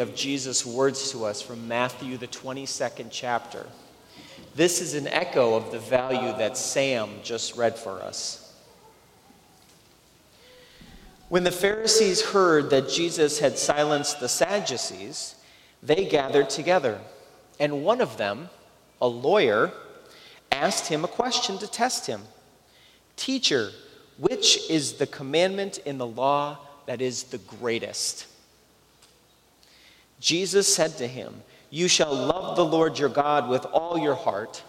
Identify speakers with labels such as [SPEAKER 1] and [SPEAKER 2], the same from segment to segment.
[SPEAKER 1] of Jesus' words to us from Matthew, the 22nd chapter. This is an echo of the value that Sam just read for us. When the Pharisees heard that Jesus had silenced the Sadducees, they gathered together, and one of them, a lawyer, asked him a question to test him Teacher, which is the commandment in the law that is the greatest? Jesus said to him, You shall love the Lord your God with all your heart,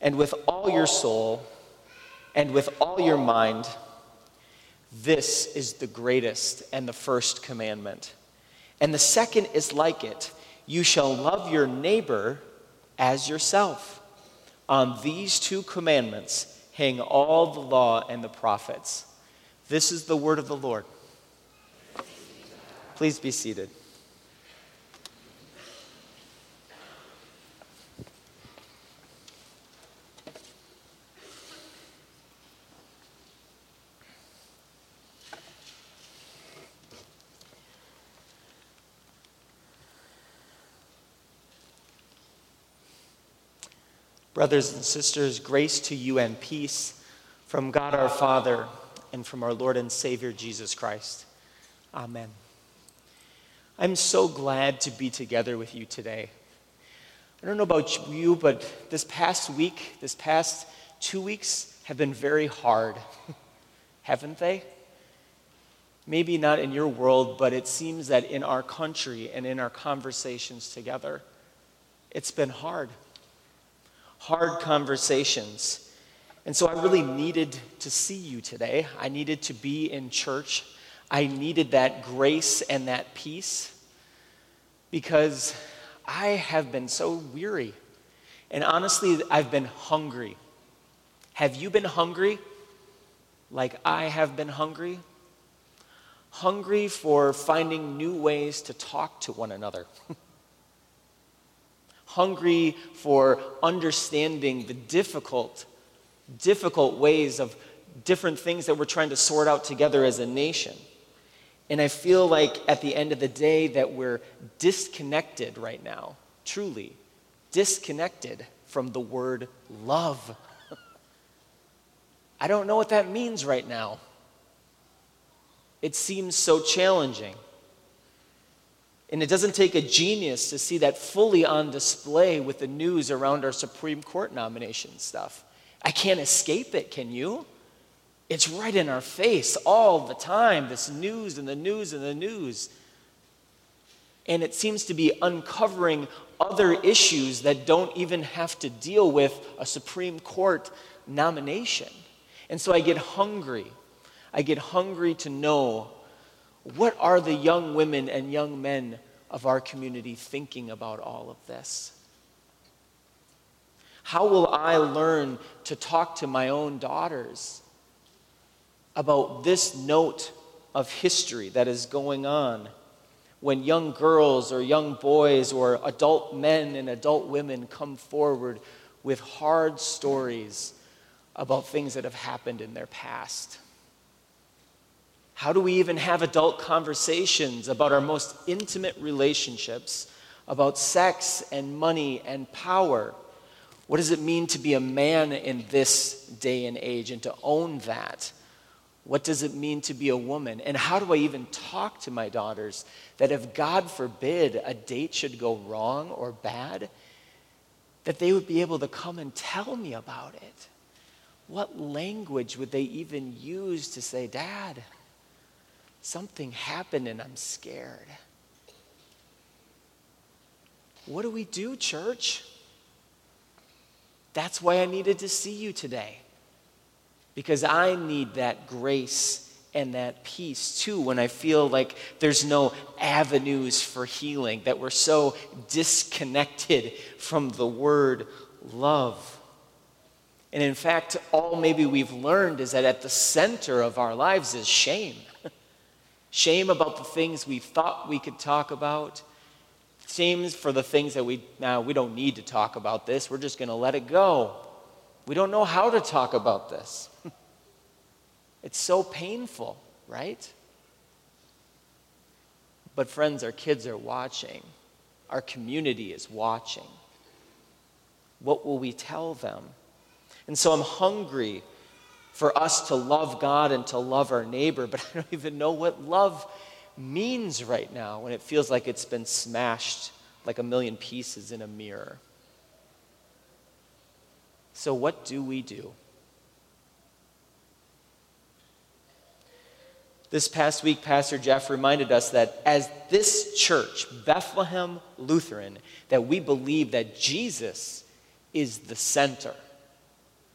[SPEAKER 1] and with all your soul, and with all your mind. This is the greatest and the first commandment. And the second is like it you shall love your neighbor as yourself. On these two commandments hang all the law and the prophets. This is the word of the Lord. Please be seated. Brothers and sisters, grace to you and peace from God our Father and from our Lord and Savior Jesus Christ. Amen. I'm so glad to be together with you today. I don't know about you, but this past week, this past two weeks have been very hard, haven't they? Maybe not in your world, but it seems that in our country and in our conversations together, it's been hard hard conversations. And so I really needed to see you today. I needed to be in church. I needed that grace and that peace because I have been so weary. And honestly, I've been hungry. Have you been hungry like I have been hungry? Hungry for finding new ways to talk to one another. hungry for understanding the difficult, difficult ways of different things that we're trying to sort out together as a nation. And I feel like at the end of the day that we're disconnected right now, truly disconnected from the word love. I don't know what that means right now. It seems so challenging. And it doesn't take a genius to see that fully on display with the news around our Supreme Court nomination stuff. I can't escape it, can you? It's right in our face all the time this news and the news and the news. And it seems to be uncovering other issues that don't even have to deal with a Supreme Court nomination. And so I get hungry. I get hungry to know what are the young women and young men of our community thinking about all of this? How will I learn to talk to my own daughters about this note of history that is going on when young girls or young boys or adult men and adult women come forward with hard stories about things that have happened in their past? How do we even have adult conversations about our most intimate relationships, about sex and money and power? What does it mean to be a man in this day and age and to own that? What does it mean to be a woman? And how do I even talk to my daughters that if, God forbid, a date should go wrong or bad, that they would be able to come and tell me about it? What language would they even use to say, Dad? Something happened and I'm scared. What do we do, church? That's why I needed to see you today. Because I need that grace and that peace too when I feel like there's no avenues for healing, that we're so disconnected from the word love. And in fact, all maybe we've learned is that at the center of our lives is shame shame about the things we thought we could talk about, shame for the things that we, now we don't need to talk about this, we're just going to let it go. We don't know how to talk about this. it's so painful, right? But, friends, our kids are watching, our community is watching. What will we tell them? And so I'm hungry for us to love God and to love our neighbor, but I don't even know what love means right now when it feels like it's been smashed like a million pieces in a mirror. So, what do we do? This past week, Pastor Jeff reminded us that as this church, Bethlehem Lutheran, that we believe that Jesus is the center.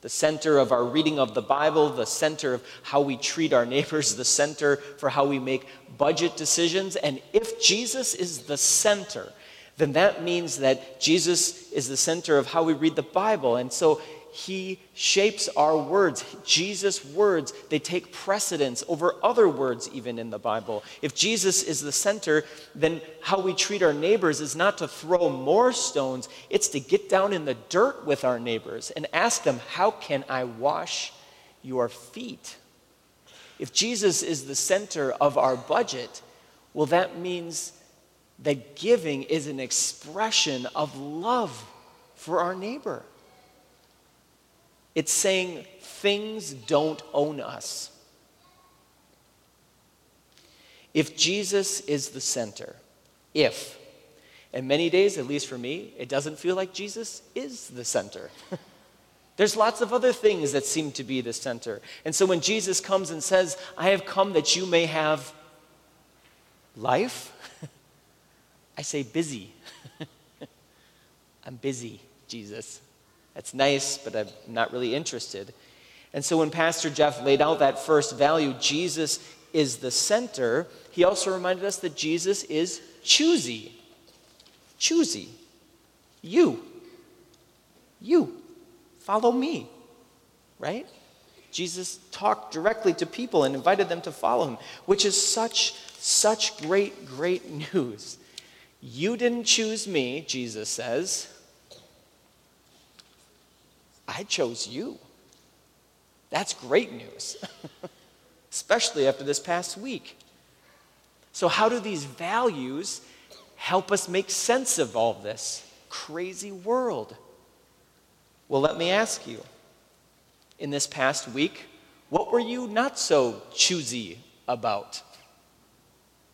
[SPEAKER 1] The center of our reading of the Bible, the center of how we treat our neighbors, the center for how we make budget decisions. And if Jesus is the center, then that means that Jesus is the center of how we read the Bible. And so he shapes our words. Jesus' words, they take precedence over other words, even in the Bible. If Jesus is the center, then how we treat our neighbors is not to throw more stones, it's to get down in the dirt with our neighbors and ask them, How can I wash your feet? If Jesus is the center of our budget, well, that means that giving is an expression of love for our neighbor. It's saying things don't own us. If Jesus is the center, if, and many days, at least for me, it doesn't feel like Jesus is the center. There's lots of other things that seem to be the center. And so when Jesus comes and says, I have come that you may have life, I say, busy. I'm busy, Jesus. That's nice, but I'm not really interested. And so when Pastor Jeff laid out that first value, Jesus is the center, he also reminded us that Jesus is choosy. Choosy. You. You. Follow me. Right? Jesus talked directly to people and invited them to follow him, which is such, such great, great news. You didn't choose me, Jesus says. I chose you. That's great news, especially after this past week. So, how do these values help us make sense of all this crazy world? Well, let me ask you in this past week, what were you not so choosy about?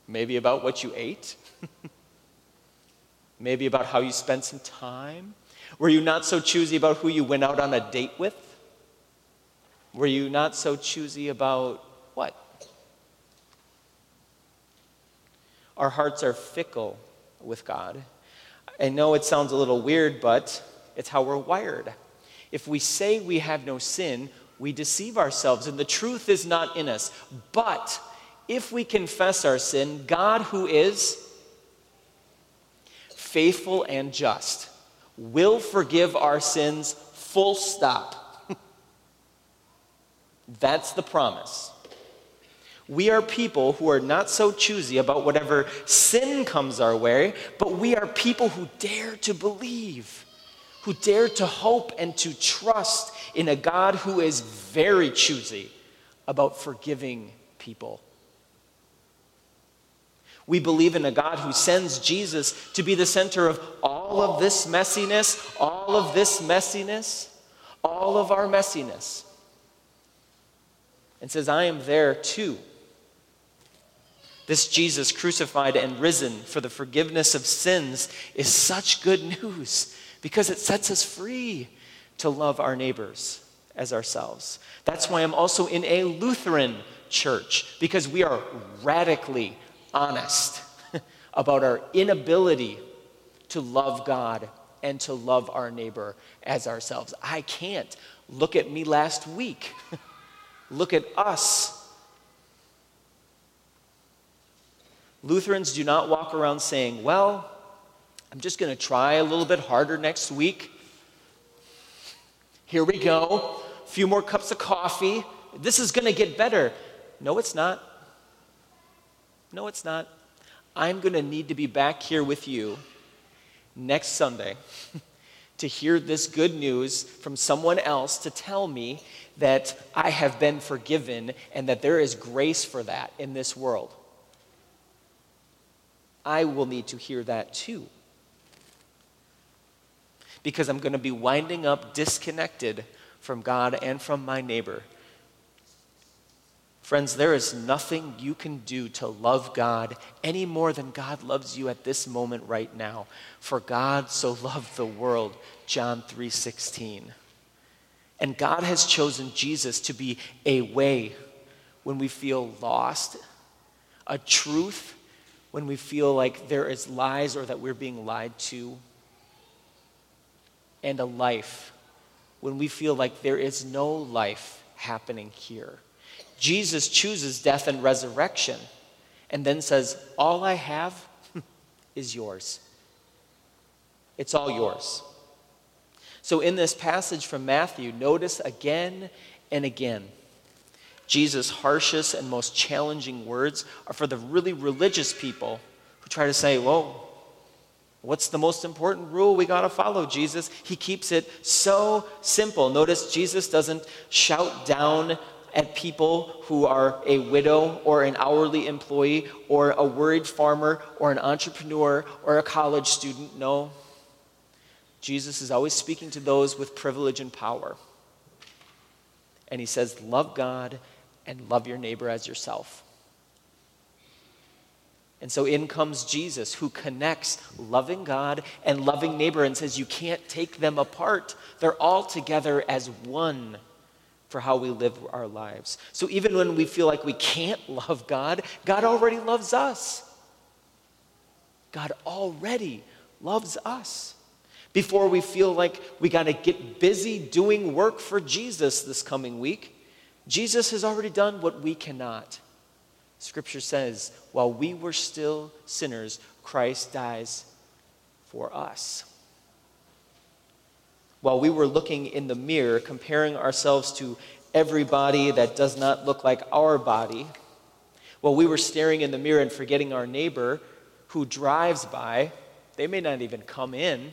[SPEAKER 1] Maybe about what you ate? Maybe about how you spent some time? Were you not so choosy about who you went out on a date with? Were you not so choosy about what? Our hearts are fickle with God. I know it sounds a little weird, but it's how we're wired. If we say we have no sin, we deceive ourselves, and the truth is not in us. But if we confess our sin, God, who is faithful and just, will forgive our sins, full stop. That's the promise. We are people who are not so choosy about whatever sin comes our way, but we are people who dare to believe, who dare to hope and to trust in a God who is very choosy about forgiving people. We believe in a God who sends Jesus to be the center of all of this messiness, all of this messiness, all of our messiness. And says, I am there too. This Jesus crucified and risen for the forgiveness of sins is such good news because it sets us free to love our neighbors as ourselves. That's why I'm also in a Lutheran church because we are radically honest about our inability to love God and to love our neighbor as ourselves. I can't. Look at me last week. Look at us. Lutherans do not walk around saying, Well, I'm just going to try a little bit harder next week. Here we go. A few more cups of coffee. This is going to get better. No, it's not. No, it's not. I'm going to need to be back here with you next Sunday to hear this good news from someone else to tell me that I have been forgiven and that there is grace for that in this world. I will need to hear that too. Because I'm going to be winding up disconnected from God and from my neighbor. Friends, there is nothing you can do to love God any more than God loves you at this moment right now. For God so loved the world, John 3:16. And God has chosen Jesus to be a way when we feel lost, a truth when we feel like there is lies or that we're being lied to, and a life when we feel like there is no life happening here. Jesus chooses death and resurrection and then says, All I have is yours. It's all yours. So, in this passage from Matthew, notice again and again, Jesus' harshest and most challenging words are for the really religious people who try to say, Whoa, what's the most important rule we got to follow, Jesus? He keeps it so simple. Notice Jesus doesn't shout down at people who are a widow or an hourly employee or a worried farmer or an entrepreneur or a college student. No. Jesus is always speaking to those with privilege and power. And he says, Love God and love your neighbor as yourself. And so in comes Jesus, who connects loving God and loving neighbor and says, You can't take them apart. They're all together as one for how we live our lives. So even when we feel like we can't love God, God already loves us. God already loves us. Before we feel like we got to get busy doing work for Jesus this coming week, Jesus has already done what we cannot. Scripture says, while we were still sinners, Christ dies for us while we were looking in the mirror, comparing ourselves to everybody that does not look like our body, while we were staring in the mirror and forgetting our neighbor who drives by, they may not even come in,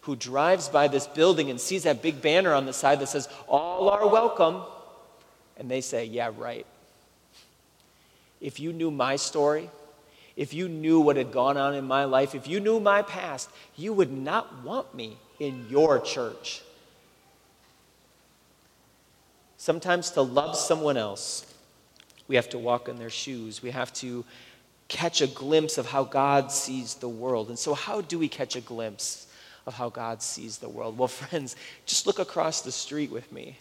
[SPEAKER 1] who drives by this building and sees that big banner on the side that says, All are welcome. And they say, Yeah, right. If you knew my story, if you knew what had gone on in my life, if you knew my past, you would not want me in your church. Sometimes to love someone else, we have to walk in their shoes. We have to catch a glimpse of how God sees the world. And so, how do we catch a glimpse of how God sees the world? Well, friends, just look across the street with me.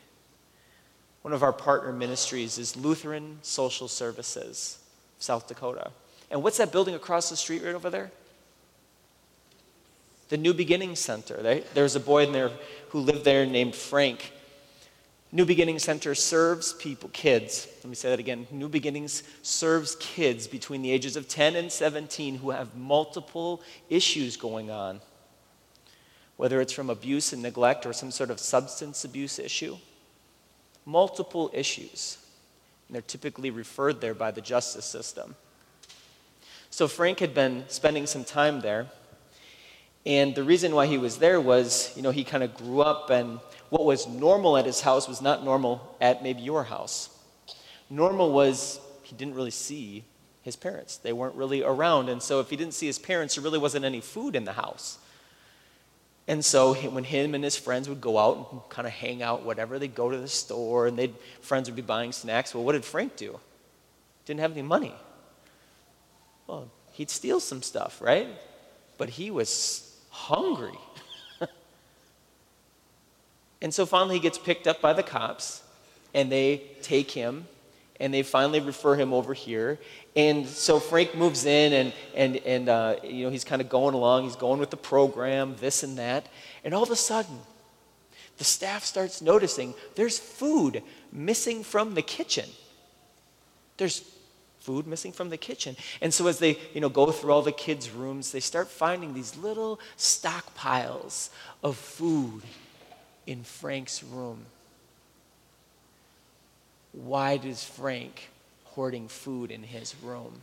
[SPEAKER 1] One of our partner ministries is Lutheran Social Services, South Dakota. And what's that building across the street right over there? The New Beginning Center. They, there's a boy in there who lived there named Frank. New Beginning Center serves people, kids. Let me say that again. New Beginnings serves kids between the ages of 10 and 17 who have multiple issues going on, whether it's from abuse and neglect or some sort of substance abuse issue. Multiple issues. And they're typically referred there by the justice system. So Frank had been spending some time there. And the reason why he was there was, you know, he kind of grew up, and what was normal at his house was not normal at maybe your house. Normal was he didn't really see his parents, they weren't really around. And so if he didn't see his parents, there really wasn't any food in the house. And so when him and his friends would go out and kind of hang out, whatever, they'd go to the store and they'd, friends would be buying snacks. Well, what did Frank do? Didn't have any money. Well, he'd steal some stuff, right? But he was hungry. and so finally he gets picked up by the cops and they take him and they finally refer him over here. And so Frank moves in and, and, and uh, you know, he's kind of going along. He's going with the program, this and that. And all of a sudden, the staff starts noticing there's food missing from the kitchen. There's food missing from the kitchen. And so as they, you know, go through all the kids' rooms, they start finding these little stockpiles of food in Frank's room. Why does Frank hoarding food in his room?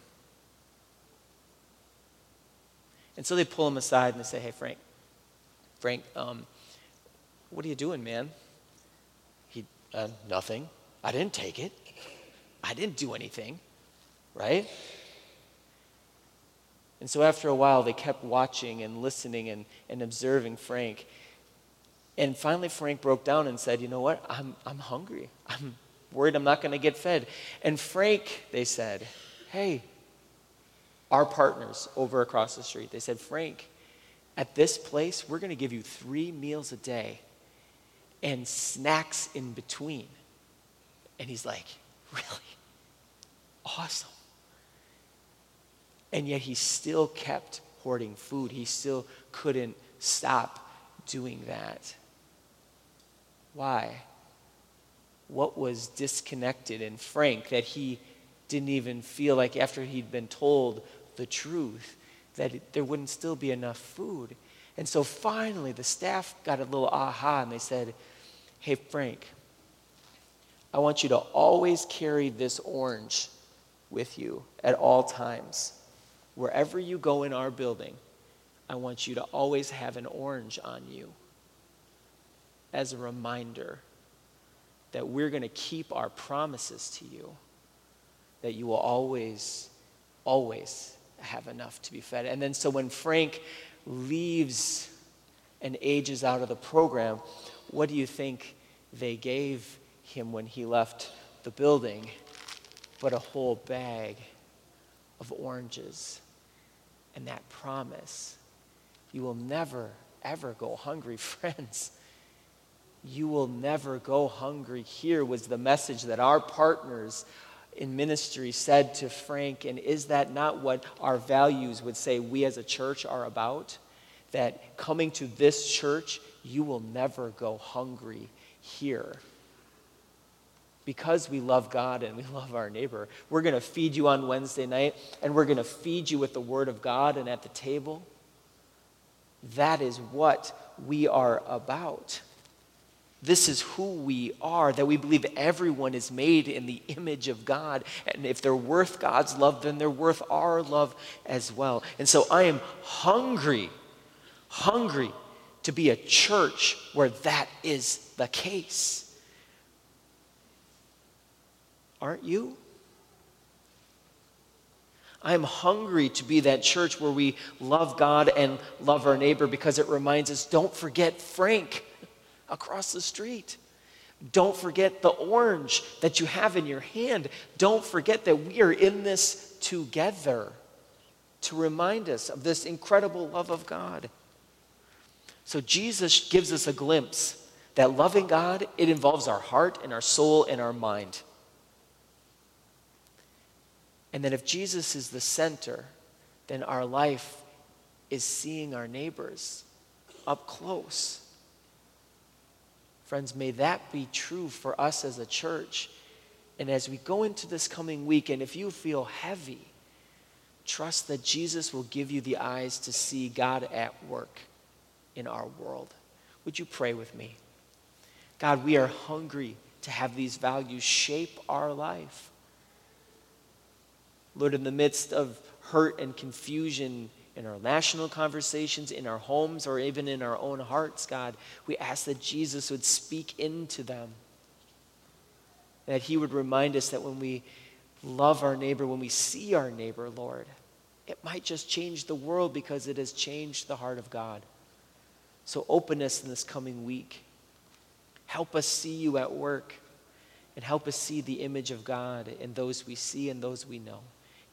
[SPEAKER 1] And so they pull him aside and they say, Hey, Frank, Frank, um, what are you doing, man? He, uh, nothing. I didn't take it. I didn't do anything right? And so after a while, they kept watching and listening and, and observing Frank. And finally, Frank broke down and said, You know what? I'm, I'm hungry. I'm worried I'm not going to get fed. And Frank, they said, Hey, our partners over across the street, they said, Frank, at this place, we're going to give you three meals a day and snacks in between. And he's like, Really? Awesome. And yet he still kept hoarding food. He still couldn't stop doing that. Why? What was disconnected in Frank that he didn't even feel like after he'd been told the truth that there wouldn't still be enough food? And so finally, the staff got a little aha and they said, Hey, Frank, I want you to always carry this orange with you at all times. Wherever you go in our building, I want you to always have an orange on you as a reminder that we're going to keep our promises to you, that you will always, always have enough to be fed. And then, so when Frank leaves and ages out of the program, what do you think they gave him when he left the building? But a whole bag of oranges and that promise. You will never, ever go hungry, friends you will never go hungry. Here was the message that our partners in ministry said to Frank, and is that not what our values would say we as a church are about? That coming to this church, you will never go hungry here. Because we love God and we love our neighbor, we're going to feed you on Wednesday night, and we're going to feed you with the Word of God and at the table. That is what we are about. This is who we are, that we believe everyone is made in the image of God. And if they're worth God's love, then they're worth our love as well. And so I am hungry, hungry to be a church where that is the case. Aren't you? I am hungry to be that church where we love God and love our neighbor because it reminds us don't forget Frank across the street. Don't forget the orange that you have in your hand. Don't forget that we are in this together to remind us of this incredible love of God. So Jesus gives us a glimpse that loving God, it involves our heart and our soul and our mind. And then if Jesus is the center, then our life is seeing our neighbors up close Friends, may that be true for us as a church. And as we go into this coming week, and if you feel heavy, trust that Jesus will give you the eyes to see God at work in our world. Would you pray with me? God, we are hungry to have these values shape our life. Lord, in the midst of hurt and confusion, in our national conversations, in our homes, or even in our own hearts, God, we ask that Jesus would speak into them. That he would remind us that when we love our neighbor, when we see our neighbor, Lord, it might just change the world because it has changed the heart of God. So open us in this coming week. Help us see you at work and help us see the image of God in those we see and those we know.